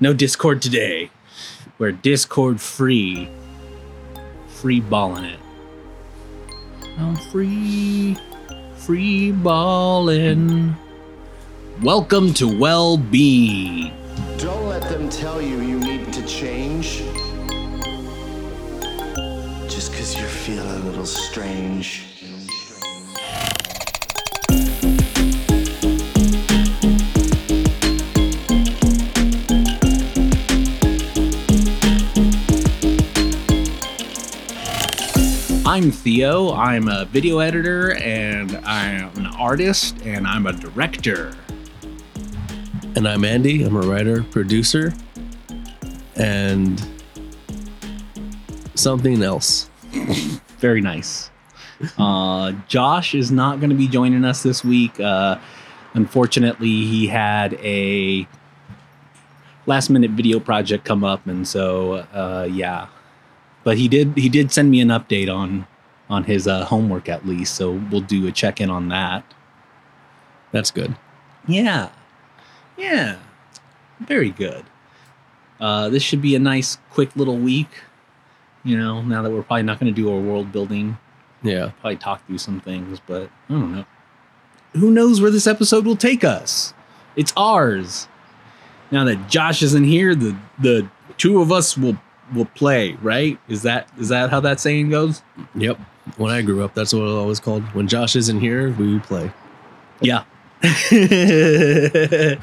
No Discord today. We're Discord free. Free balling it. I'm free. Free balling. Welcome to Well Being. Don't let them tell you you need to change. Just because you're feeling a little strange. I'm Theo. I'm a video editor and I'm an artist and I'm a director. And I'm Andy. I'm a writer, producer, and something else. Very nice. Uh, Josh is not going to be joining us this week. Uh, unfortunately, he had a last minute video project come up, and so uh, yeah. But he did he did send me an update on on his uh, homework at least, so we'll do a check in on that. That's good. Yeah, yeah, very good. Uh, this should be a nice, quick little week. You know, now that we're probably not going to do our world building Yeah. probably talk through some things, but I don't know. Who knows where this episode will take us? It's ours. Now that Josh isn't here, the the two of us will will play, right? Is that is that how that saying goes? Yep. When I grew up, that's what it was always called. When Josh isn't here, we play. Yeah.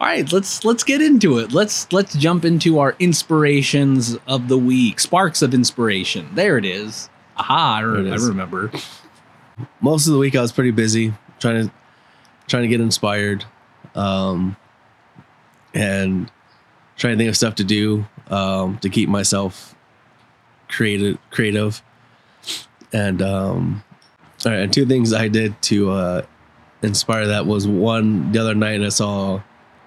All right, let's let's get into it. Let's let's jump into our inspirations of the week. Sparks of inspiration. There it is. Aha, I, it I remember. Most of the week, I was pretty busy trying to trying to get inspired, um, and trying to think of stuff to do um, to keep myself creative. Creative, and um, all right, and two things I did to uh, inspire that was one the other night I saw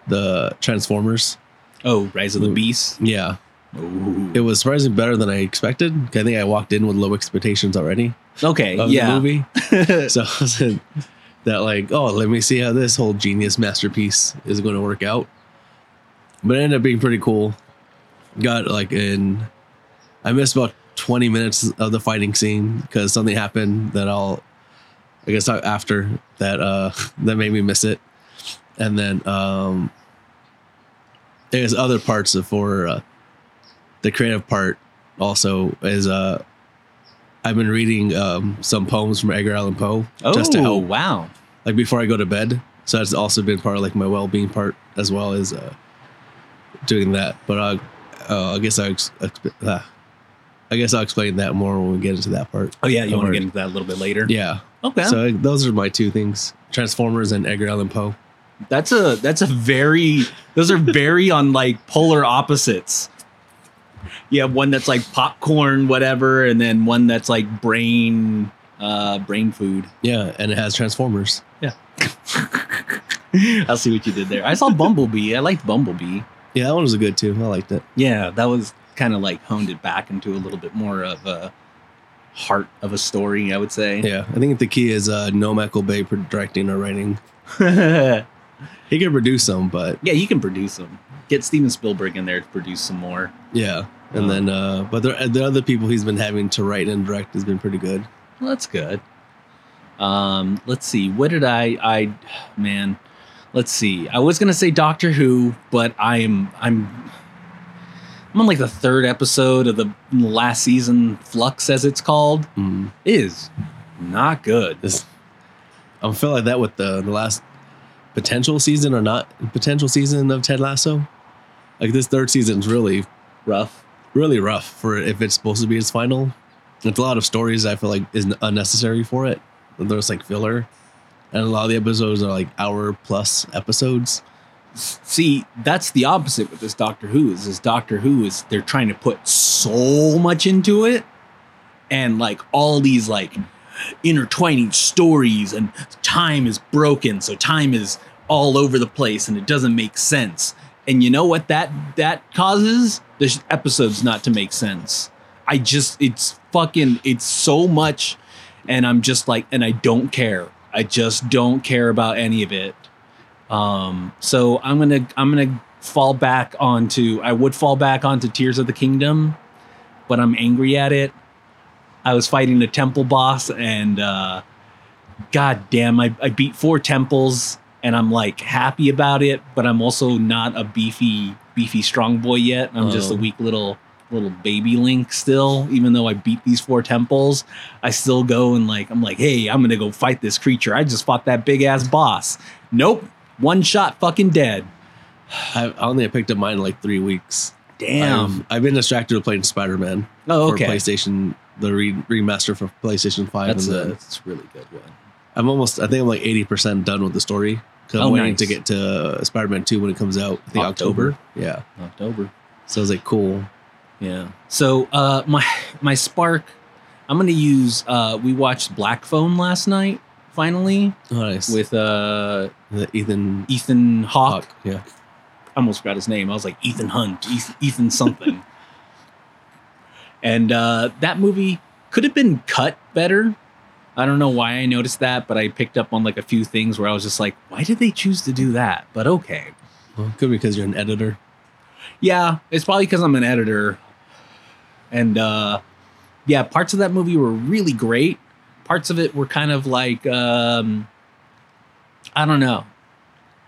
the Transformers. Oh, Rise of the Beast. Yeah, Ooh. it was surprisingly better than I expected. I think I walked in with low expectations already Okay, of yeah. the movie. so I was in that like, oh, let me see how this whole genius masterpiece is going to work out. But it ended up being pretty cool. Got like in, I missed about twenty minutes of the fighting scene because something happened that I'll, I guess after that uh that made me miss it, and then um, there's other parts of for uh, the creative part also is uh I've been reading um, some poems from Edgar Allan Poe oh, just to help, wow. like before I go to bed. So that's also been part of like my well-being part as well as uh, doing that. But uh, uh, I guess I, ex- exp- uh, I guess I'll explain that more when we get into that part. Oh yeah, you want to get into that a little bit later? Yeah. Okay. So those are my two things: Transformers and Edgar Allan Poe. that's a that's a very those are very on like polar opposites. You have one that's like popcorn, whatever, and then one that's like brain uh brain food. Yeah, and it has Transformers. Yeah. I'll see what you did there. I saw Bumblebee. I liked Bumblebee. Yeah, that one was a good too. I liked it. Yeah, that was kind of like honed it back into a little bit more of a heart of a story, I would say. Yeah, I think the key is uh, no Michael Bay directing or writing. He can produce some, but yeah, you can produce them. Get Steven Spielberg in there to produce some more. yeah. And Um, then, uh, but the, the other people he's been having to write and direct has been pretty good. Well, that's good. Um, let's see. What did I? I, man, let's see. I was gonna say Doctor Who, but I am I'm I'm on like the third episode of the last season, Flux, as it's called. Mm. Is not good. This, I feel like that with the the last potential season or not potential season of Ted Lasso. Like this third season's really, Rough. really rough for if it's supposed to be its final. It's a lot of stories I feel like is unnecessary for it. There's like filler, and a lot of the episodes are like hour plus episodes. See, that's the opposite with this Doctor Who. Is this Doctor Who is they're trying to put so much into it, and like all these like intertwining stories, and time is broken, so time is all over the place, and it doesn't make sense. And you know what that that causes? The episodes not to make sense. I just it's fucking it's so much, and I'm just like, and I don't care. I just don't care about any of it. Um, so I'm gonna I'm gonna fall back onto I would fall back onto Tears of the Kingdom, but I'm angry at it. I was fighting a temple boss and uh god damn I, I beat four temples and I'm like happy about it, but I'm also not a beefy beefy strong boy yet. I'm just a Oh. weak little little baby link still even though I beat these four temples. I still go and like I'm like, "Hey, I'm to go fight this creature. I just fought that big ass boss." Nope. One shot fucking dead. I, I only picked up mine in like three weeks. Damn. I've, I've been distracted with playing Spider Man oh, for okay. PlayStation, the re- remaster for PlayStation Five. That's and a, then that's really good one. I'm almost. I think I'm like 80 percent done with the story. I'm Oh, waiting nice. to get to Spider Man Two when it comes out. I think October. October. Yeah. October. So I was like, cool. Yeah. So uh my my spark I'm going to use uh we watched Black Phone last night finally nice. with uh the Ethan Ethan Hawke. Hawke. Yeah. I almost forgot his name. I was like Ethan Hunt, Ethan, Ethan something. and uh, that movie could have been cut better. I don't know why I noticed that, but I picked up on like a few things where I was just like, why did they choose to do that? But okay. Well, could be because you're an editor. Yeah, it's probably because I'm an editor. And uh, yeah, parts of that movie were really great. Parts of it were kind of like um, I don't know.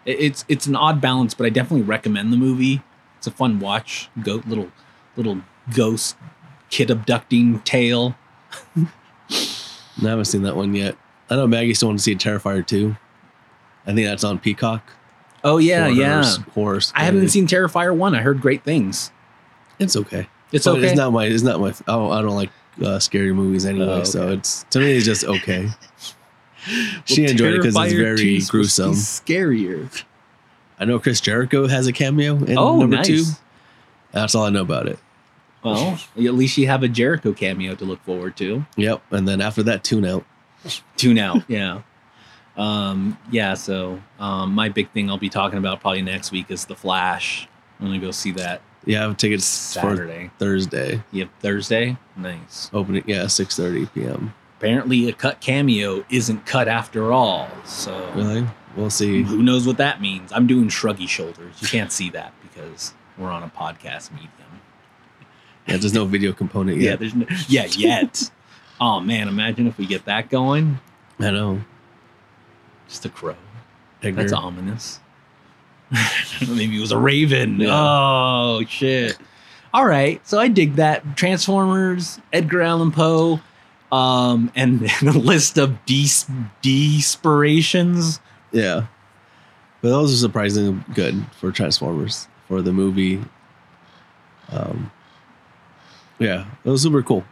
It's it's an odd balance, but I definitely recommend the movie. It's a fun watch. Goat little little ghost kid abducting tale. I haven't seen that one yet. I know Maggie still wants to see Terrifier 2. I think that's on Peacock. Oh yeah, Horror- yeah. Horror. I haven't seen Terrifier one. I heard great things. It's okay. It's But okay. It's not my. It's not my. Oh, I don't like uh, scary movies anyway. Oh, So it's to me it's just okay. she enjoyed it because it's very 2 's supposed be gruesome. Scarier. I know Chris Jericho has a cameo in Oh, number nice. two. That's all I know about it. Well, at least you have a Jericho cameo to look forward to. Yep. And then after that, tune out. Tune out. yeah. Um, yeah, so um, my big thing I'll be talking about probably next week is The Flash. I'm to go see that Yeah, I have tickets for Saturday. Thursday. Yep, Thursday? Nice. Opening. Yeah, six thirty p.m. Apparently, a cut cameo isn't cut after all. So Really? We'll see. who knows what that means? I'm doing shruggy shoulders. You can't see that because we're on a podcast medium. Yeah, there's no video component Yeah, yet. there's no, yeah, yet. oh man, imagine if we get that going. I know. Just a crow. Edgar. That's ominous. Maybe it was a raven. Yeah. Oh shit. All right, so I dig that. Transformers, Edgar Allan Poe, um, and the list of des- desperations. Yeah. But those are surprisingly good for Transformers for the movie. Um, yeah, it was super cool.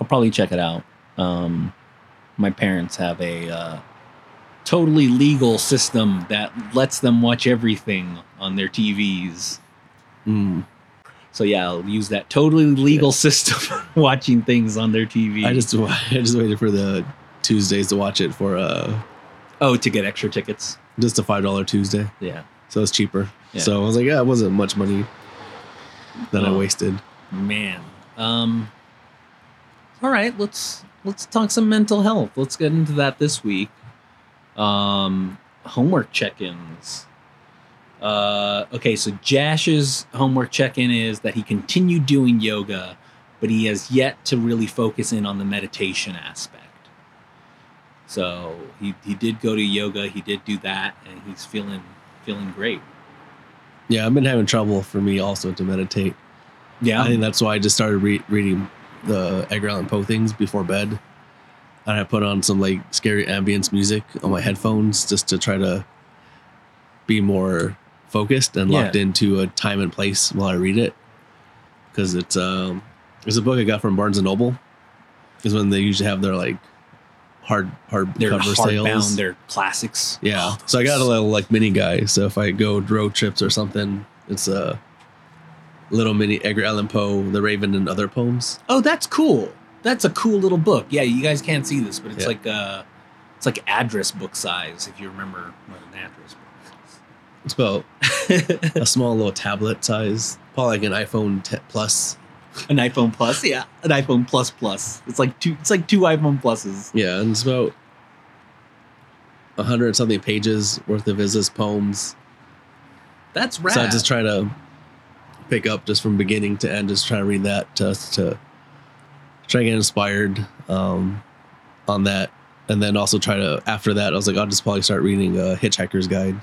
I'll probably check it out. Um, my parents have a uh, totally legal system that lets them watch everything on their TVs. Mm. So yeah, I'll use that totally legal system watching things on their TV. I just I just waited for the Tuesdays to watch it for uh oh to get extra tickets. just a five dollar Tuesday, Yeah, so it's cheaper. Yeah. So I was like, yeah, it wasn't much money that I Oh. wasted. man. Um. All right, let's let's talk some mental health. Let's get into that this week. Um, homework check-ins. Uh, okay, so Jash's homework check-in is that he continued doing yoga, but he has yet to really focus in on the meditation aspect. So he, he did go to yoga, he did do that, and he's feeling feeling great. Yeah, I've been having trouble for me also to meditate. Yeah, I think that's why I just started re- reading the Edgar Allan Poe things before bed. And I put on some like scary ambience music on my headphones just to try to be more focused and locked Yeah. into a time and place while I read it. Because it's um it's a book I got from Barnes and Noble. Is when they usually have their like hard hard they're cover sales. hardbound, they're classics. Yeah. Oh, so I got a little like mini guy. So if I go road trips or something, it's a little mini Edgar Allan Poe, The Raven, and other poems. Oh, that's cool. That's a cool little book. Yeah, you guys can't see this, but it's Yeah. like uh it's like address book size if you remember what an address book is. It's about a small little tablet size, probably like an iPhone 10 Plus. an iPhone Plus, yeah, an iPhone Plus Plus. It's like two. It's like two iPhone Pluses. Yeah, and it's about a hundred something pages worth of his poems. That's rad. So I just try to pick up just from beginning to end, just try to read that to to try to get inspired um, on that, and then also try to after that I was like I'll just probably start reading uh, Hitchhiker's Guide.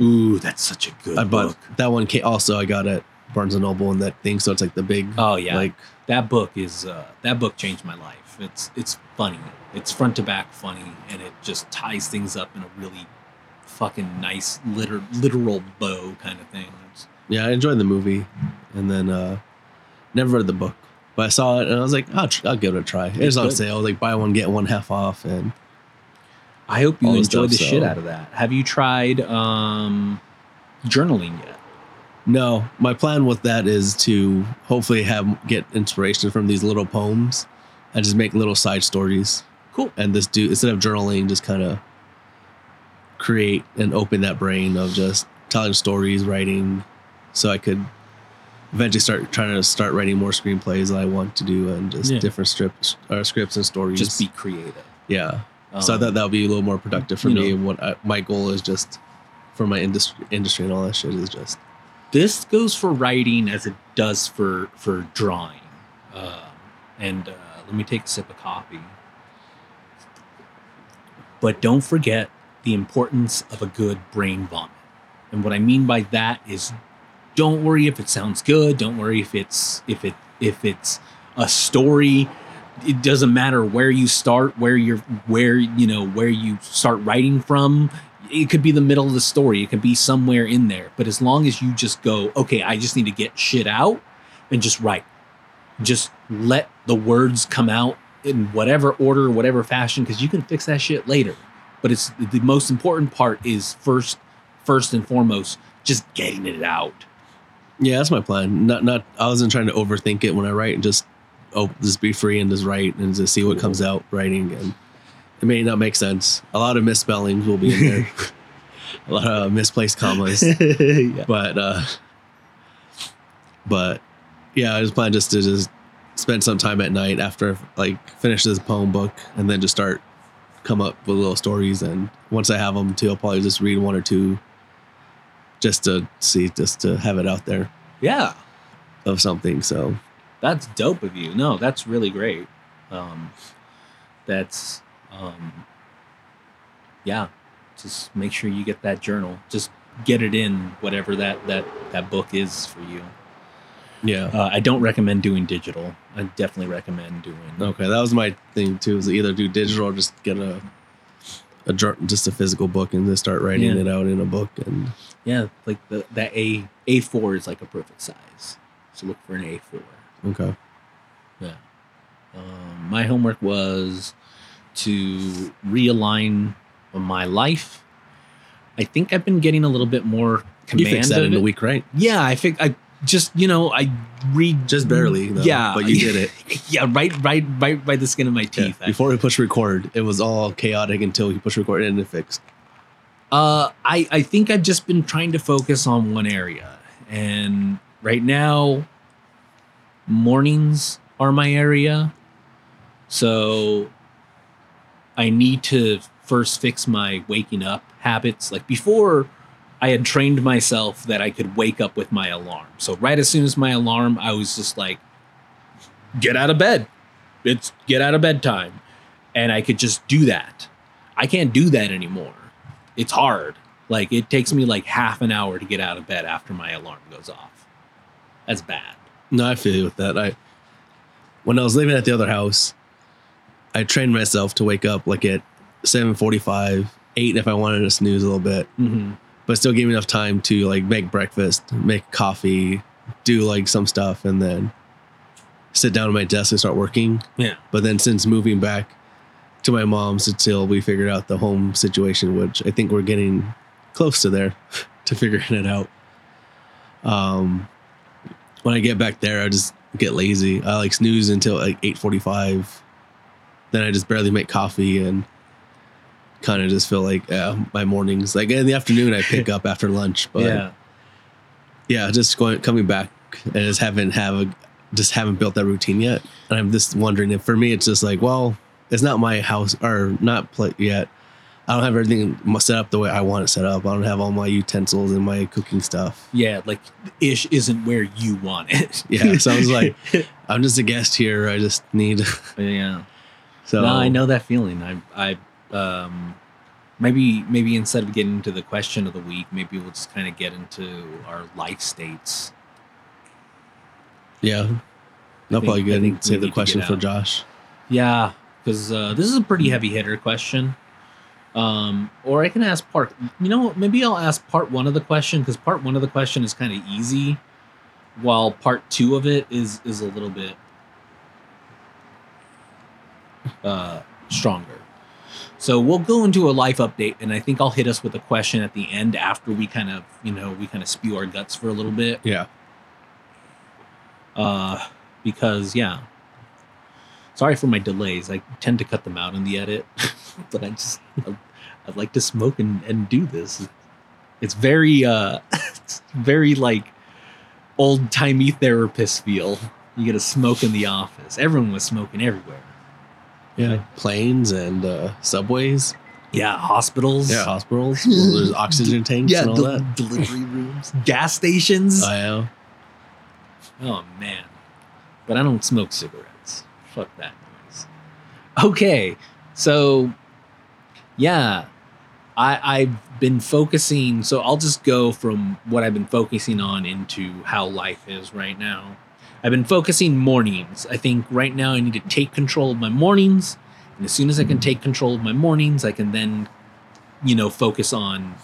Ooh, that's such a good I bought book. that one. Came, also I got at Barnes and Noble and that thing, so it's like the big Oh yeah, like that book is uh, that book changed my life. It's it's funny. It's front to back funny, and it just ties things up in a really fucking nice liter- literal bow kind of thing. It's, yeah I enjoyed the movie, and then uh, never read the book. But I saw it and I was like, I'll, tr- I'll give it a try. It was on sale, like buy one get one half off, and I hope you All the enjoyed the stuff, shit out of that. Have you tried um, journaling yet? No, my plan with that is to hopefully have get inspiration from these little poems and just make little side stories Cool. and this do instead of journaling, just kind of create and open that brain of just telling stories, writing, so I could eventually start trying to start writing more screenplays that I want to do and just Yeah. different scripts or scripts and stories. Just be creative. yeah. so I Um, thought that would be a little more productive for me. know- And what I, my goal is just for my industry, industry and all that shit is just this goes for writing as it does for for drawing. Um, and uh, let me take a sip of coffee. But don't forget the importance of a good brain vomit. And what I mean by that is don't worry if it sounds good, don't worry if it's if it if it's a story it doesn't matter where you start, where you're where you know where you start writing from. It could be the middle of the story, it could be somewhere in there. But as long as you just go, okay, I just need to get shit out and just write. Just let the words come out in whatever order, whatever fashion, because you can fix that shit later. But it's the most important part is first, first and foremost, just getting it out. Yeah, that's my plan. Not not I wasn't trying to overthink it when I write and just oh just be free and just write and just see what comes out writing and it may not make sense. A lot of misspellings will be in there. a lot of misplaced commas. yeah. but uh but yeah, I just plan just to just spend some time at night after like finish this poem book and then just start come up with little stories and once I have them too, I'll probably just read one or two just to see just to have it out there Yeah. of something. So That's dope of you. No, that's really great. Um, that's um, yeah. Just make sure you get that journal. Just get it in whatever that that that book is for you. yeah. Uh, I don't recommend doing digital. I definitely recommend doing. Okay, that was my thing too. Is either do digital or just get a a just a physical book and just start writing Yeah. it out in a book. And Yeah, like the that A A four is like a perfect size. So look for an A four. okay, Yeah. Um, my homework was to realign my life. I think I've been getting a little bit more you command. fixed that in a week, right? Yeah, I think I just you know I read Just barely, though, yeah, but you did it. yeah, right, right, right by the skin of my teeth. I- Before we push record, it was all chaotic until we push record and it fixed. Uh, I I think I've just been trying to focus on one area, and right now, mornings are my area. So, I need to first fix my waking up habits. Like before, I had trained myself that I could wake up with my alarm. So right as soon as my alarm, I was just like, "Get out of bed! It's get out of bed time," and I could just do that. I can't do that anymore it's hard. Like it takes me like half an hour to get out of bed after my alarm goes off. That's bad. No, I feel you with that. I when I was living at the other house, I trained myself to wake up like at seven forty five, eight if I wanted to snooze a little bit, Mm-hmm. but still gave me enough time to like make breakfast, make coffee, do like some stuff, and then sit down at my desk and start working. Yeah. But then since moving back to my mom's until we figured out the home situation, which I think we're getting close to there to figuring it out. Um, when I get back there, I just get lazy. I like snooze until like eight forty five. Then I just barely make coffee and kind of just feel like uh, my mornings. Like in the afternoon, I pick up after lunch. But yeah. yeah, just going coming back and just haven't have a just haven't built that routine yet. And I'm just wondering if for me it's just like, well, it's not my house or not play yet. I don't have everything set up the way I want it set up. I don't have all my utensils and my cooking stuff. Yeah, like ish isn't where you want it. Yeah, so I was like, I'm just a guest here. I just need. yeah. So no, I know that feeling. I, I, um, maybe, maybe instead of getting into the question of the week, maybe we'll just kind of get into our life states. Yeah, that'll probably I good. Save the question for. Josh. Yeah, because uh, this is a pretty heavy hitter question. Um, or I can ask part. You know, maybe I'll ask part one of the question because part one of the question is kind of easy, while part two of it is is a little bit uh, stronger. So we'll go into a life update, and I think I'll hit us with a question at the end after we kind of, you know, we kind of spew our guts for a little bit Yeah, uh, because yeah. Sorry for my delays. I tend to cut them out in the edit, but I just I, I'd like to smoke and, and do this. It's very uh, it's very like old timey therapist feel. You get a smoke in the office. Everyone was smoking everywhere. yeah. Planes and uh, subways. Yeah, hospitals. Yeah, hospitals. where there's oxygen tanks yeah, and all del- that. delivery rooms, gas stations. I know. Oh man. But I don't smoke cigarettes. Fuck that noise. Okay. So yeah. I I've been focusing so I'll just go from what I've been focusing on into how life is right now. I've been focusing mornings. I think right now I need to take control of my mornings. And as soon as I can take control of my mornings, I can then, you know, focus on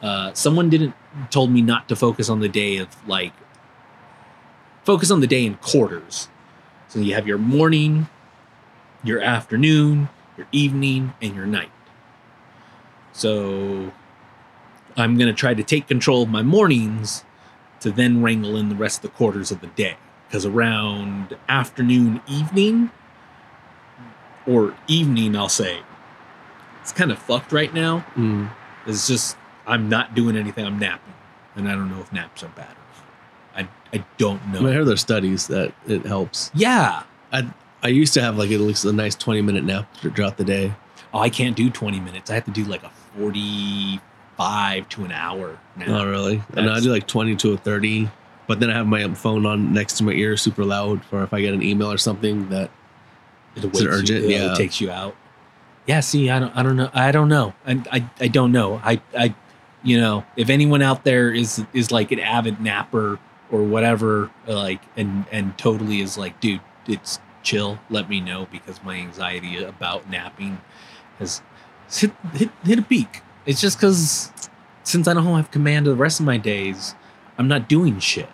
uh someone didn't told me not to focus on the day of like focus on the day in quarters. So you have your morning, your afternoon, your evening, and your night. So I'm going to try to take control of my mornings to then wrangle in the rest of the quarters of the day. Because around afternoon, evening, or evening, I'll say, it's kind of fucked right now. Mm. It's just, I'm not doing anything, I'm napping. And I don't know if naps are bad. I, don't I, know. mean, I heard there's studies that it helps. Yeah. I I used to have like at least a nice 20 minute nap throughout the day. Oh, I can't do 20 minutes. I have to do like a 45 to an hour now. Oh, really? And I do like 20 to a 30. But then I have my phone on next to my ear, super loud, for if I get an email or something that. It Is it urgent? You, uh, Yeah. It takes you out. Yeah. See, I don't, I don't know. I don't know. I, I, I don't know. I, I, you know, if anyone out there is, is like an avid napper or whatever, like, and, and totally is like, dude, it's chill. Let me know because my anxiety about napping has hit, hit, hit a peak. It's just because since I don't have command of the rest of my days, I'm not doing shit.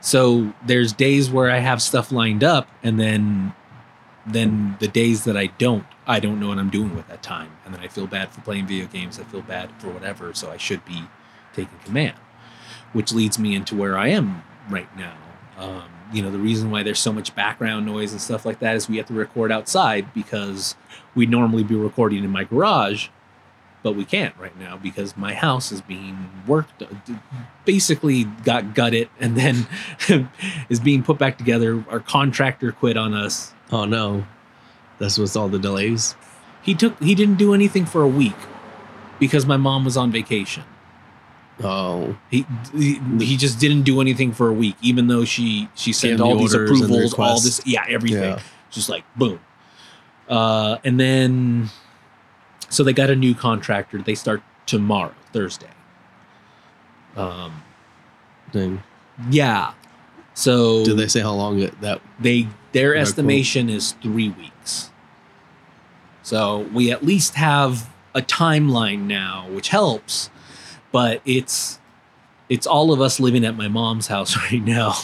So there's days where I have stuff lined up, and then then the days that I don't, I don't know what I'm doing with that time, and then I feel bad for playing video games. I feel bad for whatever. So I should be taking command, which leads me into where I am right now. Um, you know, the reason why there's so much background noise and stuff like that is we have to record outside because we'd normally be recording in my garage, but we can't right now because my house is being worked, basically got gutted and then is being put back together. Our contractor quit on us. Oh, no. That's what's all the delays. He took, he didn't do anything for a week because my mom was on vacation. Oh, He, he he just didn't do anything for a week, even though she she sent Gave the all these and the approvals, all this, yeah, everything, Yeah. just like boom. Uh, and then, so they got a new contractor. They start tomorrow, Thursday. Um, dang. yeah. So Did they say how long it, that? they their estimation is three weeks. So we at least have a timeline now, which helps. But it's it's all of us living at my mom's house right now,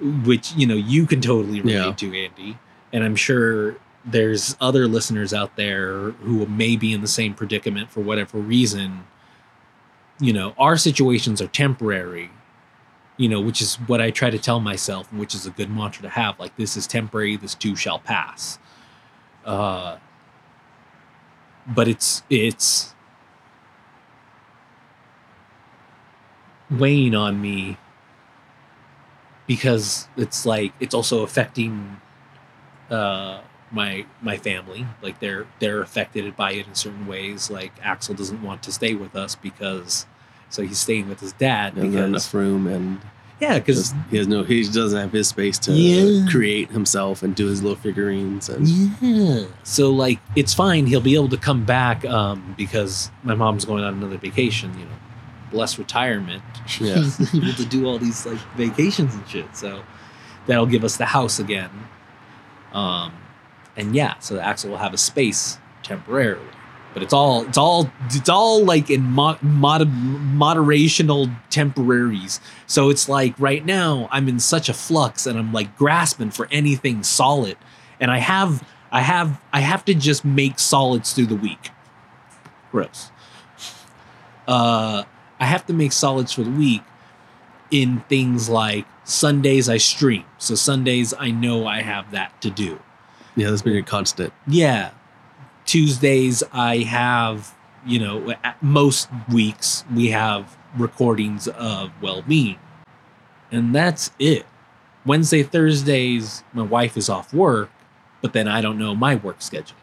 which you know you can totally relate Yeah. to, Andy. And I'm sure there's other listeners out there who may be in the same predicament for whatever reason. You know, our situations are temporary you know, which is what I try to tell myself, which is a good mantra to have. Like, this is temporary, this too shall pass. Uh, but it's it's weighing on me because it's like it's also affecting uh, my my family. Like they're they're affected by it in certain ways. Like Axel doesn't want to stay with us because so he's staying with his dad And because enough room, and yeah, because he has no. He doesn't have his space to Yeah. create himself and do his little figurines. And Yeah. So like it's fine. He'll be able to come back um, because my mom's going on another vacation. You know, bless retirement. Yeah. Able to do all these like vacations and shit. So that'll give us the house again. Um, and yeah, so Axel will have a space temporarily. But it's all it's all it's all like in mod, mod, moderational temporaries. So it's like right now I'm in such a flux and I'm like grasping for anything solid. And I have I have I have to just make solids through the week. Gross. Uh I have to make solids for the week in things like Sundays I stream. So Sundays I know I have that to do. yeah, that's been a constant. Yeah. Tuesdays I have, you know, at most weeks we have recordings of well-being. And that's it. Wednesday, Thursdays my wife is off work, but then I don't know my work schedule.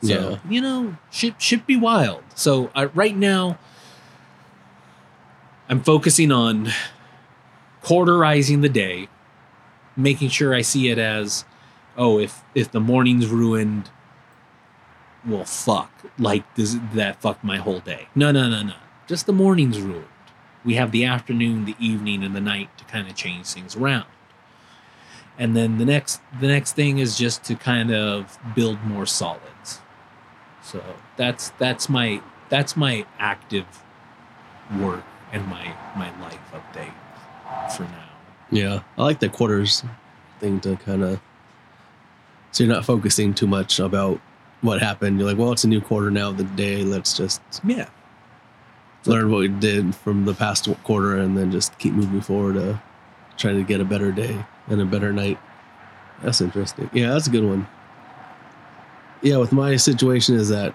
So, Yeah. you know, should should be wild. So, uh, right now I'm focusing on quarterizing the day, making sure I see it as oh, if if the morning's ruined, well, fuck. Like does that fuck my whole day? No, no, no, no. Just the morning's ruined. We have the afternoon, the evening, and the night to kind of change things around. And then the next the next thing is just to kind of build more solids. So that's that's my that's my active work and my my life update for now. Yeah, I like the quarters thing to kind of. So you're not focusing too much about what happened. You're like, well, it's a new quarter now of the day. Let's just Yeah. learn what we did from the past quarter and then just keep moving forward to try to get a better day and a better night. That's interesting. Yeah, that's a good one. Yeah, with my situation is that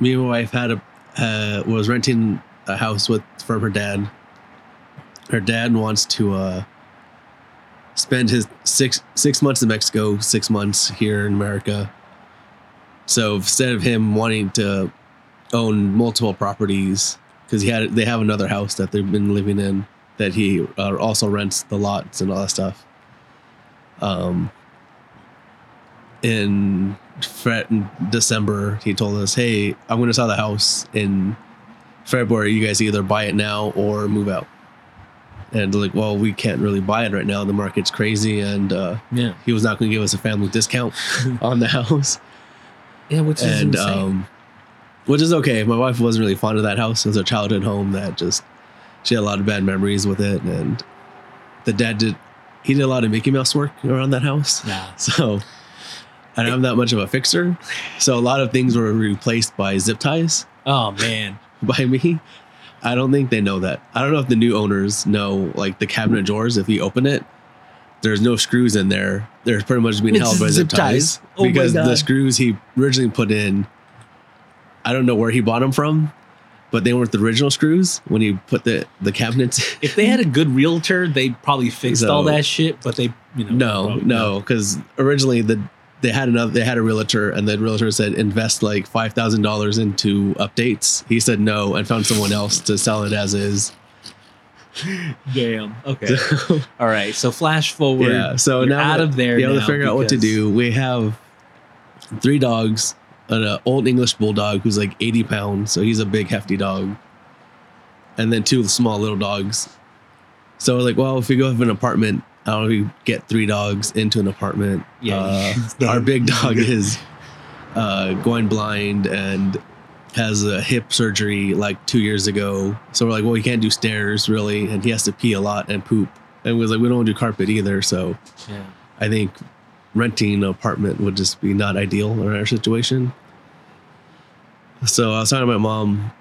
me and my wife had a uh, was renting a house with from her dad. Her dad wants to uh, spend his six six months in Mexico, six months here in America. So instead of him wanting to own multiple properties because he had they have another house that they've been living in that he uh, also rents the lots and all that stuff. Um, in, December, he told us, "Hey, I'm going to sell the house in February. You guys either buy it now or move out." And like, "Well, we can't really buy it right now. The market's crazy, and uh, Yeah. he was not going to give us a family discount on the house." Yeah, which is and insane. um, which is okay. My wife wasn't really fond of that house. It was a childhood home that just she had a lot of bad memories with it, and the dad did he did a lot of Mickey Mouse work around that house. yeah. So I don't have that much of a fixer. So a lot of things were replaced by zip ties Oh man. by me. I don't think they know that. I don't know if the new owners know like the cabinet drawers. If you open it, there's no screws in there. They're pretty much being It's held by zip zip ties. ties, Oh because the screws he originally put in. I don't know where he bought them from, but they weren't the original screws when he put the the cabinets. If they had a good realtor, they probably fixed all that shit. But they, you know, no, no, because originally the they had another they had a realtor and the realtor said invest like five thousand dollars into updates. He said no and found someone else to sell it as is. Damn. Okay. all right. So flash forward. yeah. So now out of there. Have to figure out what to do. We have three dogs, an uh, old English bulldog who's like eighty pounds, so he's a big hefty dog, and then two small little dogs. So we're like, well, if we go have an apartment, how do we get three dogs into an apartment? Yeah. Uh, our big dog is uh, going blind and has a hip surgery like two years ago. So we're like, well, he can't do stairs really, and he has to pee a lot and poop. And we was like, we don't want to do carpet either. So Yeah. I think renting an apartment would just be not ideal in our situation. So I was talking to my mom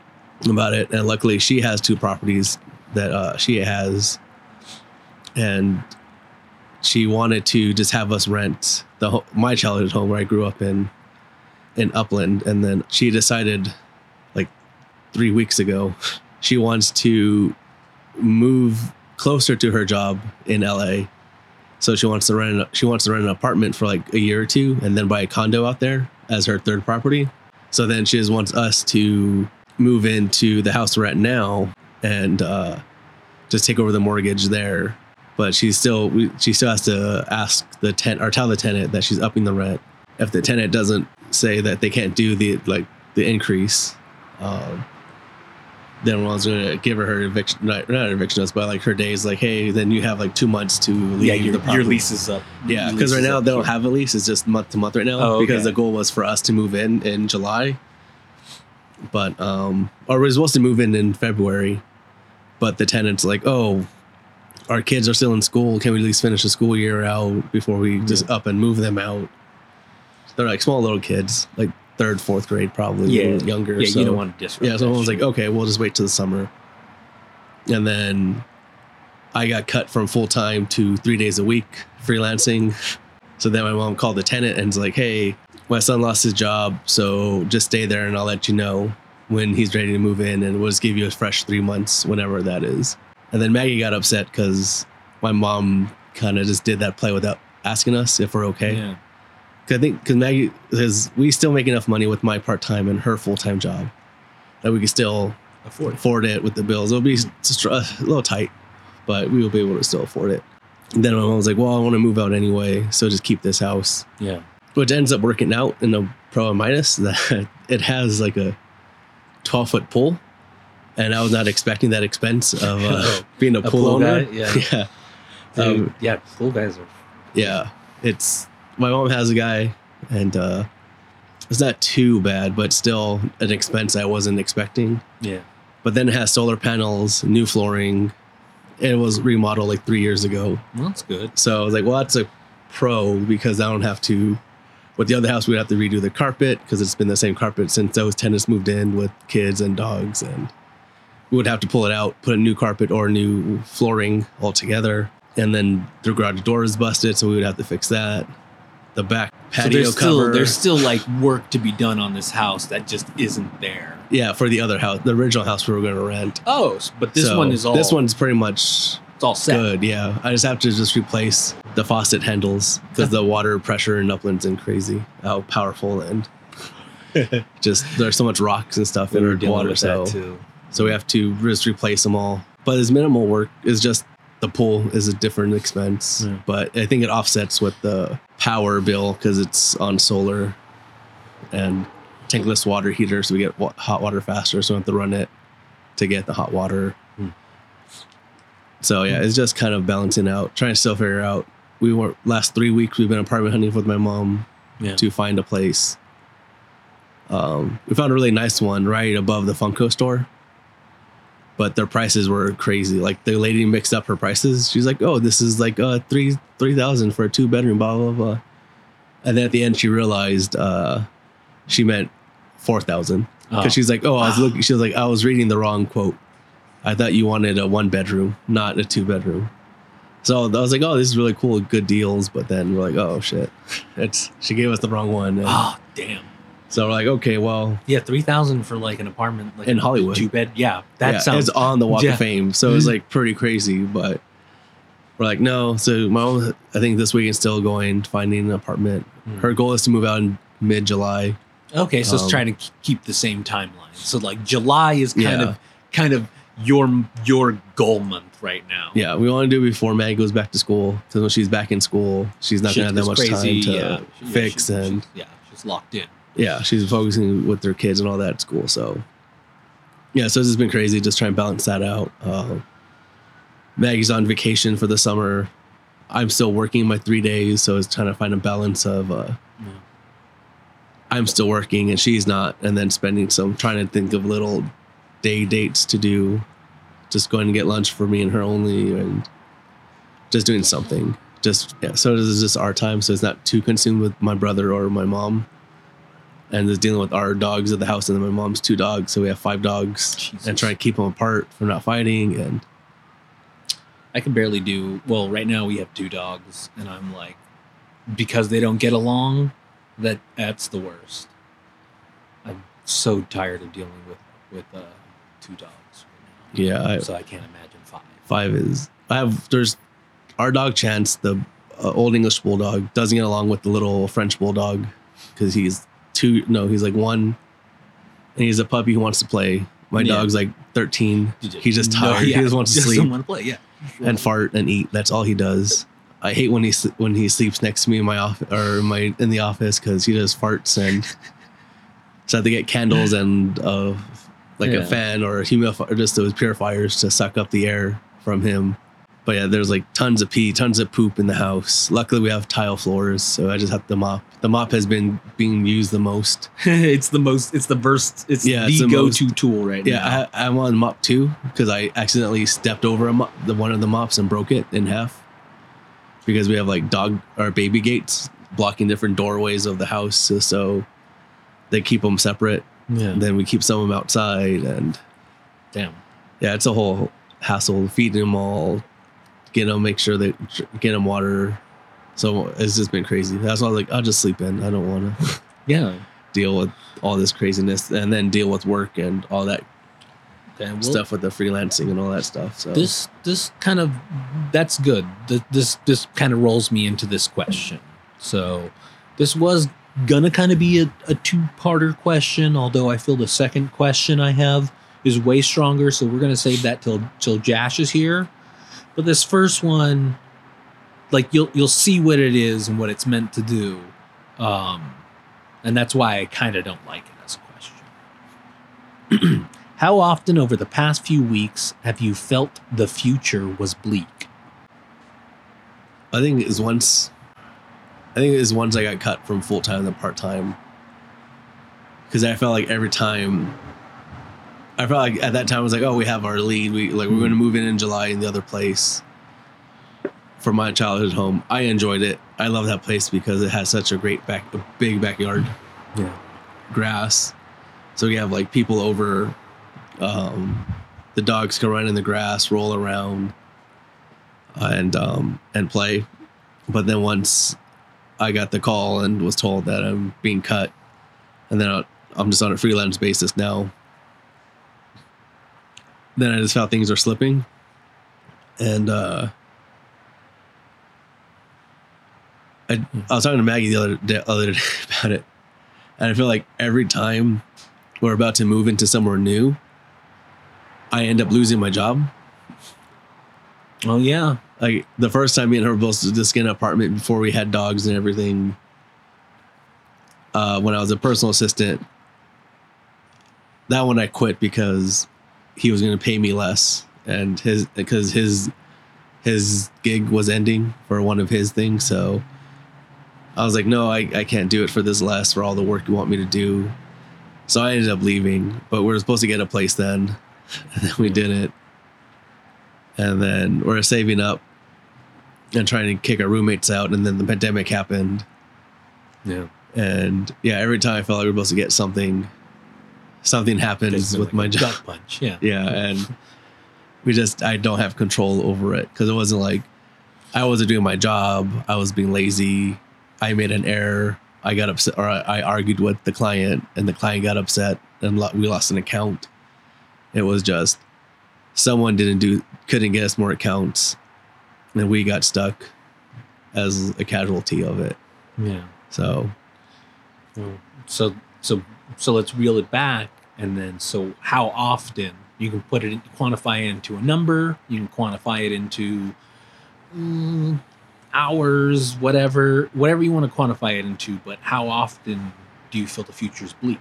about it, and luckily she has two properties that uh, she has, and she wanted to just have us rent the my childhood home where I grew up in in Upland, and then she decided like three weeks ago she wants to move closer to her job in LA So she wants to rent. She wants to rent an apartment for like a year or two, and then buy a condo out there as her third property. So then she just wants us to move into the house we're at now and uh, just take over the mortgage there. But she's still we, she still has to ask the tenant or tell the tenant that she's upping the rent. If the tenant doesn't say that they can't do the like the increase, um, then was gonna give her her eviction not, not eviction notice, but like her days like hey then you have like two months to leave Yeah, the your, your lease is up. Yeah, because right now they don't have a lease. It's just month to month right now Oh, because okay. the goal was for us to move in in July. But um, or we were supposed to move in in February, but the tenants like, oh, our kids are still in school. Can we at least finish the school year out before we just up and move them out? They're like small little kids, like third, fourth grade, probably Yeah, younger. Yeah, so- you don't want to disrupt. yeah, so was like, okay, we'll just wait till the summer. And then I got cut from full time to three days a week freelancing. So then my mom called the tenant and was like, hey, my son lost his job, so just stay there and I'll let you know when he's ready to move in and we'll just give you a fresh three months, whenever that is. And then Maggie got upset because my mom kind of just did that play without asking us if we're okay. Yeah. 'Cause I think because Maggie, because we still make enough money with my part time and her full time job that we could still Afford. afford it with the bills. It'll be a little tight, but we will be able to still afford it. And then my mom was like, "Well, I want to move out anyway, so just keep this house." Yeah. Which ends up working out in the pro and minus that it has like a twelve foot pool, and I was not expecting that expense of uh, Oh, being a, a pool, pool owner. guy? Yeah. yeah. Dude, Um, yeah. Pool guys are. yeah it's my mom has a guy and uh it's not too bad but still an expense i wasn't expecting Yeah. but then it has solar panels new flooring it was remodeled like three years ago Well, that's good. so i was like well that's a pro because i don't have to with the other house we'd have to redo the carpet because it's been the same carpet since those tenants moved in with kids and dogs and would have to pull it out put a new carpet or new flooring altogether and then the garage door is busted so we would have to fix that the back So patio there's still there's still like work to be done on this house that just isn't there. yeah for the other house the original house we were going to rent Oh, but this So one is all this one's pretty much it's all set. good yeah i just have to just replace the faucet handles because the water pressure in Upland's and crazy how powerful and just there's so much rocks and stuff We in our water so too. So we have to just replace them all but as minimal work is just the pool is a different expense Yeah. but i think it offsets with the power bill because it's on solar and tankless water heater so we get hot water faster so we don't have to run it to get the hot water Hmm. so yeah it's just kind of balancing out trying to still figure out we were last three weeks we've been apartment hunting with my mom Yeah. to find a place um, we found a really nice one right above the Funko store but their prices were crazy. Like the lady mixed up her prices. She's like oh this is like uh three three thousand for a two bedroom blah blah blah. And then at the end she realized uh she meant four thousand. Because Oh. she's like oh i was looking she was like i was reading the wrong quote. I thought you wanted a one bedroom not a two bedroom so i was like oh this is really cool good deals. But then we're like oh shit. It's she gave us the wrong one and Oh damn. So we're like okay well Yeah, three thousand for like an apartment like In Hollywood. two bed. Yeah, that yeah, sounds. it's on the Walk Yeah. of Fame, so it's like pretty crazy. But we're like, no. So my mom, I think this weekend is still going finding an apartment. Hmm. Her goal is to move out in mid July. Okay, so Um, it's trying to keep the same timeline. So like July is kind Yeah. of kind of your your goal month right now. Yeah, we want to do it before Maggie goes back to school because when she's back in school, she's not Shit gonna have that much time to yeah, fix she- and yeah, she's locked in. Yeah, she's focusing with her kids and all that at school. So yeah, so it's been crazy just trying to balance that out. Uh, Maggie's on vacation for the summer. I'm still working my three days, so it's trying to find a balance of uh, Yeah. I'm still working and she's not, and then spending some trying to think of little day dates to do, just going to get lunch for me and her only, and just doing something. Just yeah, so this is just our time, so it's not too consumed with my brother or my mom and just dealing with our dogs at the house and then my mom's two dogs so we have five dogs Jesus. and trying to keep them apart from not fighting and I can barely do well right now. We have two dogs, and I'm like, because they don't get along, that that's the worst. I'm so tired of dealing with with uh, two dogs right now. yeah I, so I can't imagine five. five is i have there's our dog chance the a old English bulldog. Doesn't get along with the little French bulldog because he's two. No, he's like one, and he's a puppy who wants to play. My Yeah. dog's like thirteen. He's just No, tired. yeah, he just wants to just sleep want to play. Yeah. and fart and eat. That's all he does. I hate when he when he sleeps next to me in my office or my in the office because he just farts and so I have to get candles and uh, like Yeah. a fan or a humidifier, or just those purifiers to suck up the air from him. But yeah, there's like tons of pee, tons of poop in the house. Luckily, we have tile floors, so I just have to mop. The mop has been being used the most. it's the most. It's the burst. It's Yeah, the, it's the go-to most- tool right now. Yeah, I, I'm on mop two because I accidentally stepped over a mop, the one of the mops and broke it in half because we have like dog or baby gates blocking different doorways of the house, so, so they keep them separate. yeah. And then we keep some of them outside, and Damn. yeah, it's a whole hassle feeding them all, get them, make sure they get them water. So it's just been crazy. That's why I was like, I'll just sleep in. I don't want to Yeah. deal with all this craziness and then deal with work and all that Damn. Well, stuff with the freelancing and all that stuff. So This this kind of that's good. Th- This this kind of rolls me into this question. So this was gonna kind of be a, a two-parter question, although I feel the second question I have is way stronger. So we're gonna save that till till Jash is here. But this first one, like you'll you'll see what it is and what it's meant to do, um, and that's why I kind of don't like it as a question. How often over the past few weeks have you felt the future was bleak? I think it was once. I think it was once I got cut from full time to part time. Because I felt like every time. I felt like at that time I was like, oh, we have our lead. We like we're going to move in in July in the other place. For my childhood home, I enjoyed it. I love that place because it has such a great back, a big backyard, Yeah. grass. So we have like people over. Um, the dogs can run in the grass, roll around, and um, and play. But then once I got the call and was told that I'm being cut, and then I'm just on a freelance basis now. Then I just felt things are slipping, and uh, I, I was talking to Maggie the other day, other day about it, and I feel like every time we're about to move into somewhere new, I end up losing my job. Oh yeah. Like the first time me and her were both just get an apartment before we had dogs and everything. Uh, when I was a personal assistant, that one I quit because he was going to pay me less, and his because his his gig was ending for one of his things. So I was like, no, I, I can't do it for this less for all the work you want me to do. So I ended up leaving, but we were supposed to get a place then, and then we didn't. And then we're saving up and trying to kick our roommates out, and then the pandemic happened. Yeah. And yeah, every time I felt like we were supposed to get something, something happens with my job. punch. Yeah. Yeah, and we just I don't have control over it because it wasn't like I wasn't doing my job. I was being lazy. I made an error. I got upset, or I, I argued with the client, and the client got upset, and lo- we lost an account. It was just someone didn't do, couldn't get us more accounts, and we got stuck as a casualty of it. Yeah. So So so so let's reel it back and then so how often? You can put it in, quantify it into a number. You can quantify it into mm, hours whatever whatever you want to quantify it into but how often do you feel the future's bleak?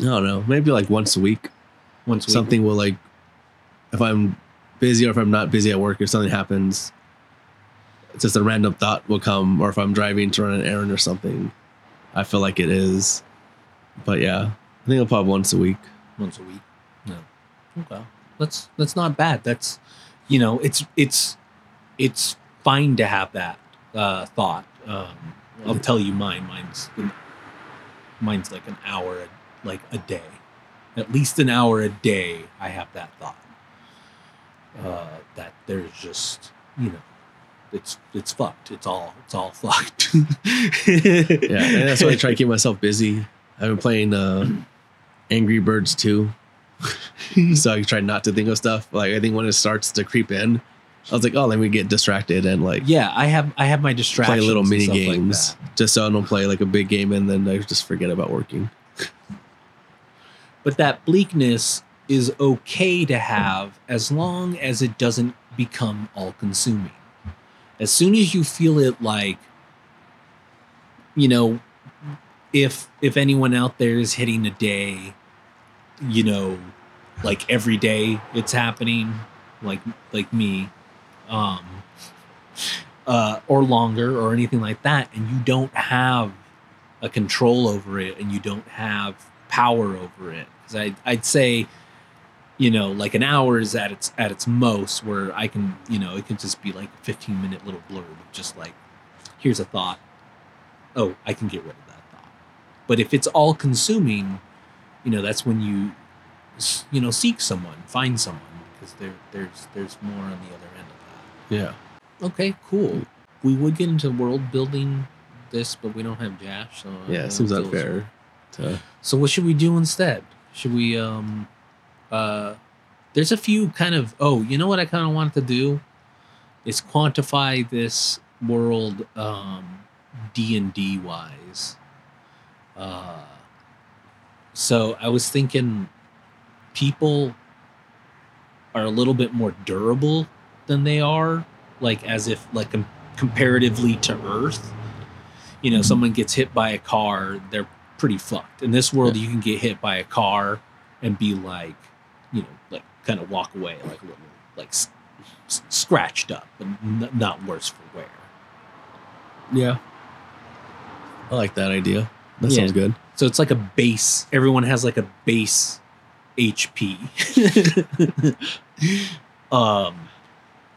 I don't know, maybe like once a week. once we something will like if i'm busy or if i'm not busy at work if something happens it's just a random thought will come or if i'm driving to run an errand or something i feel like it is. But yeah i think i'll probably once a week. Once a week? No. Okay. That's that's not bad. That's you know it's it's it's fine to have that uh thought. Um i'll tell you mine. Mine's mine's like an hour like a day. At least an hour a day i have that thought. Uh that there's just you know it's it's fucked it's all it's all fucked yeah and that's why i try to keep myself busy i've been playing uh angry birds too so i try not to think of stuff like i think when it starts to creep in I was like, oh, let me get distracted and like Yeah, I have I have my distractions. play little mini stuff like games just so I don't play like a big game and then I just forget about working. but that bleakness is okay to have as long as it doesn't become all consuming. As soon as you feel it like you know if if anyone out there is hitting a day you know like every day it's happening like like me um uh or longer or anything like that and you don't have a control over it and you don't have power over it because I, i'd say you know like an hour is at its at its most where i can you know it can just be like a 15 minute little blurb just like here's a thought oh i can get rid of that thought but if it's all consuming you know that's when you you know seek someone find someone because there there's there's more on the other end of that Yeah. Okay, cool. We would get into world building this, but we don't have Jash, so Yeah, it seems unfair. To, So what should we do instead? Should we um uh there's a few kind of oh, you know what I kind of wanted to do? Is quantify this world um D&D wise. Uh so I was thinking people are a little bit more durable than they are like as if like com- comparatively to earth. You know someone gets hit by a car they're pretty fucked. In this world you can get hit by a car and be like you know like kind of walk away like a little like s- s- scratched up but n- not worse for wear yeah. I like that idea. That Yeah. sounds good. so it's like a base everyone has like a base hp um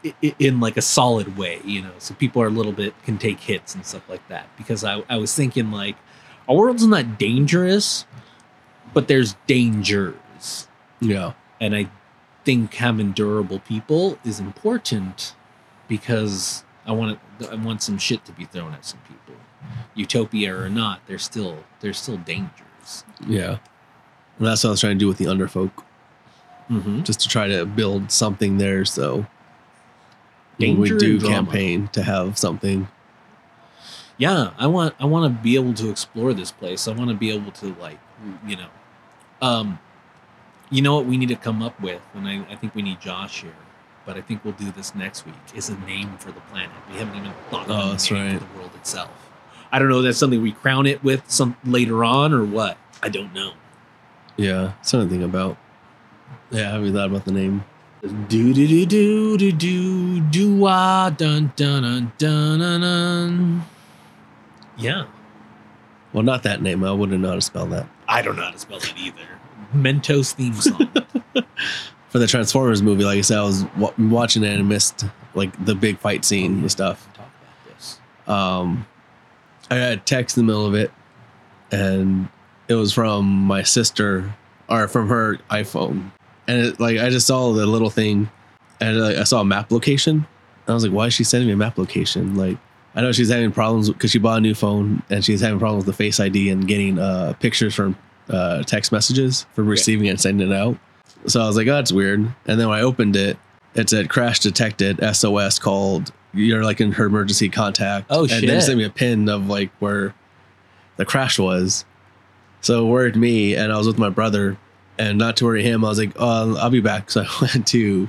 i- i- in like a solid way you know so people are a little bit can take hits and stuff like that because i, I was thinking like our world's not dangerous but there's dangers Yeah. And i think having durable people is important because i want to i want some shit to be thrown at some people utopia or not there's still there's still dangers Yeah. And that's what I was trying to do with the underfolk, mm-hmm. just to try to build something there. So when we Danger do campaign to have something. yeah i want i want to be able to explore this place i want to be able to like you know um you know what we need to come up with and i, I think we need josh here but i think we'll do this next week is a name for the planet we haven't even thought Oh, about name right. the world itself i don't know if that's something we crown it with some later on or what i don't know Yeah. Something to think about. Yeah, I haven't thought about the name. do do do do do do do ah dun dun dun dun dun dun yeah Well, not that name. I wouldn't know how to spell that. I don't know how to spell it either. Mentos theme song. For the Transformers movie, like I said, I was wa- watching it and missed like the big fight scene and stuff. Talk about this. um i got a text in the middle of it and it was from my sister or from her iphone and it, like i just saw the little thing and like, i saw a map location and i was like why is she sending me a map location like i know she's having problems because she bought a new phone and she's having problems with the face id and getting uh pictures from uh text messages from receiving it and sending it out. So i was like oh that's weird. And then when i opened it it said crash detected sos called you're like in her emergency contact. Oh, shit. and then it sent me a pin of like where the crash was. So it worried me and i was with my brother and not to worry him i was like oh i'll be back. So i went to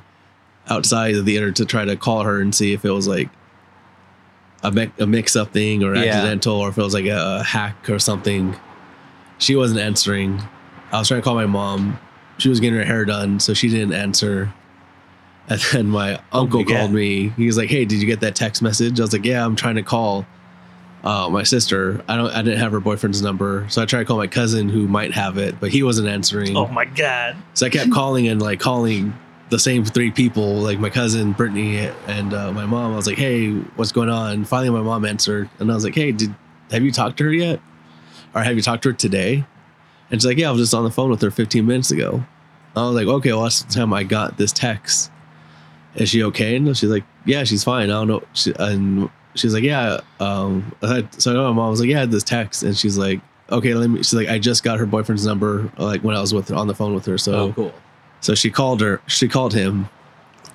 outside of the theater to try to call her and see if it was like a, mi- a mix-up thing or Yeah. accidental or if it was like a hack or something she wasn't answering i was trying to call my mom she was getting her hair done so she didn't answer and then my uncle God. called me he was like hey did you get that text message i was like yeah i'm trying to call uh, my sister i don't i didn't have her boyfriend's number so i tried to call my cousin who might have it but he wasn't answering Oh my god. so I kept calling and like calling the same three people, like my cousin Brittany and uh, my mom. I was like, "Hey, what's going on?" Finally, my mom answered, and I was like, "Hey, did have you talked to her yet, or have you talked to her today?" And she's like, "Yeah, I was just on the phone with her 15 minutes ago." I was like, "Okay, well that's the time I got this text. Is she okay?" And she's like, "Yeah, she's fine. I don't know." She, and she's like, "Yeah." Um, I so I know my mom was like, "Yeah, I had this text," and she's like, "Okay, let me." She's like, "I just got her boyfriend's number, like when I was with on the phone with her." So Oh, cool. so she called her. She called him,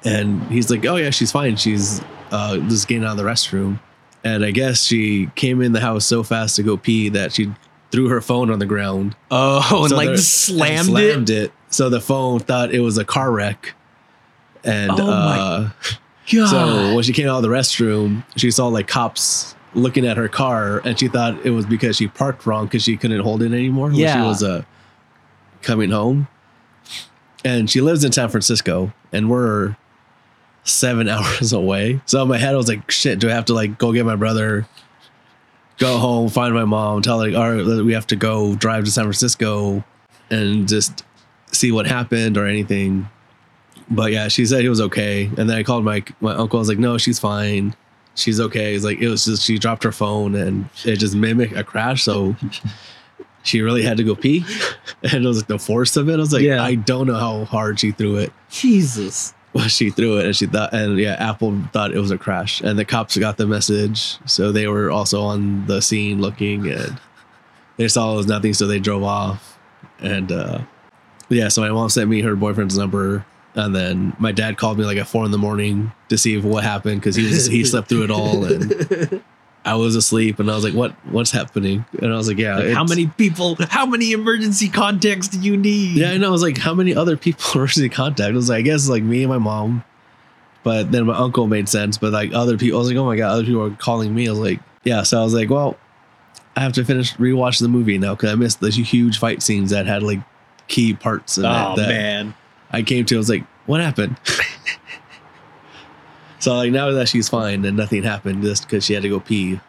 And he's like, "Oh yeah, she's fine. She's uh, just getting out of the restroom." And I guess she came in the house so fast to go pee that she threw her phone on the ground Oh, and like slammed, and it. slammed it. So the phone thought it was a car wreck. And Oh my uh, God. so when she came out of the restroom, she saw like cops looking at her car, and she thought it was because she parked wrong because she couldn't hold it anymore. when Yeah. she was uh, coming home, and she lives in San Francisco, and we're seven hours away. So in my head, I was like, "Shit, do I have to like go get my brother?" Go home, find my mom, tell her, all right, we have to go drive to San Francisco and just see what happened or anything. But yeah, she said he was okay. And then I called my my uncle. I was like, no, she's fine. She's okay. It's like it was just she dropped her phone and it just mimicked a crash. So she really had to go pee. And it was like the force of it. I was like, Yeah. I don't know how hard she threw it. Jesus. Well, she threw it and she thought and yeah, Apple thought it was a crash. And the cops got the message. So they were also on the scene looking and they saw it was nothing, so they drove off. And uh yeah, so my mom sent me her boyfriend's number, and then my dad called me like at four in the morning to see if what happened because he was he slept through it all, and I was asleep, and I was like, "What? What's happening?" And I was like, "Yeah, Like, how many people? How many emergency contacts do you need? Yeah, I know. I was like, "How many other people in contact?" I was like, "I guess like me and my mom." But then my uncle made sense, but like other people, I was like, "Oh my god!" Other people are calling me. I was like, "Yeah." So I was like, "Well, I have to finish rewatch the movie now because I missed the huge fight scenes that had like key parts in Oh it that man. I came to. I was like, "What happened?" so like now that she's fine and nothing happened just because she had to go pee.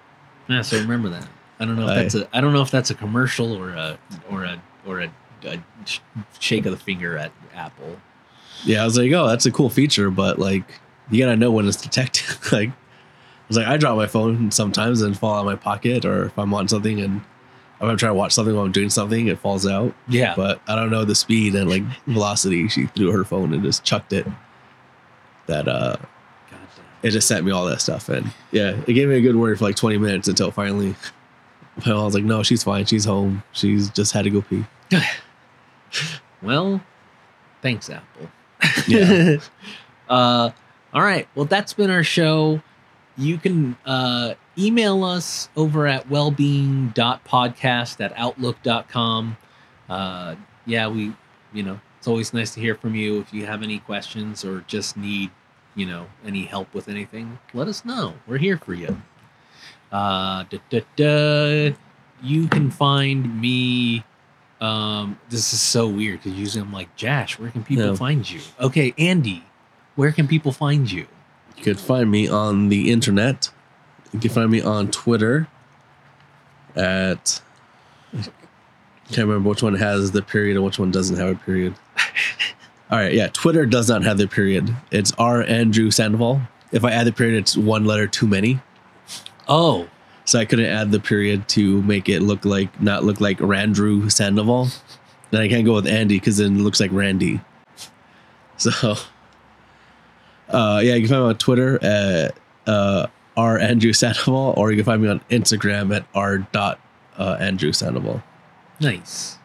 Yeah, so remember that. I don't know if I- that's a I don't know if that's a commercial or a or a or a, a shake of the finger at Apple. Yeah, I was like, "Oh, that's a cool feature," but like you gotta know when it's detected. like I was like, I drop my phone sometimes and fall out of my pocket, or if I'm on something and if I'm trying to watch something while I'm doing something, it falls out. Yeah. But I don't know the speed and like velocity. She threw her phone and just chucked it. That uh, it just sent me all that stuff, and yeah, it gave me a good word for like 20 minutes until finally, I was like, no, she's fine. She's home. She's just had to go pee. Well, thanks, Apple. Yeah. uh, all right. Well, that's been our show. You can uh, email us over at wellbeing.podcast at outlook.com. Uh, yeah, we, you know, it's always nice to hear from you. If you have any questions or just need, you know, any help with anything, let us know. We're here for you. Uh, da, da, da. You can find me. Um, this is so weird because usually I'm like, Jash, where can people No. find you? Okay, Andy, where can people find you? You could find me on the internet. You can find me on Twitter at can't remember which one has the period and which one doesn't have a period. All right, yeah, Twitter does not have the period. It's R Andrew Sandoval. If I add the period, it's one letter too many. Oh, So I couldn't add the period to make it look like not look like Randrew Sandoval. Then I can't go with Andy because then it looks like Randy. So uh yeah, you can find me on Twitter at uh R Andrew Sandoval, or you can find me on Instagram at R dot uh Andrew Sandoval. nice.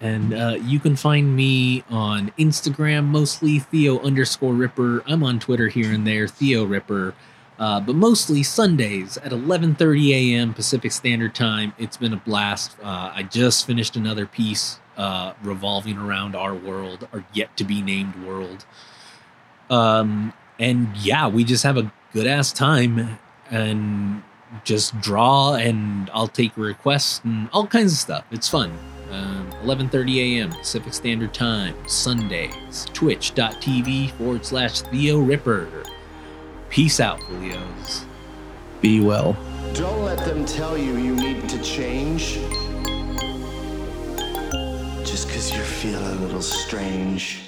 And uh, you can find me on Instagram, mostly Theo underscore Ripper. I'm on Twitter here and there, Theo Ripper. Uh, but mostly Sundays at 11:30 a.m. Pacific Standard Time. It's been a blast. Uh, I just finished another piece uh, revolving around our world, our yet to be named world. Um, and yeah, we just have a good ass time and just draw, and I'll take requests and all kinds of stuff. It's fun. Um, 11:30 a.m. Pacific Standard Time, Sundays. Twitch.tv forward slash Theo Ripper. Peace out, Leos. Be well. Don't let them tell you you need to change. Just because you're feeling a little strange.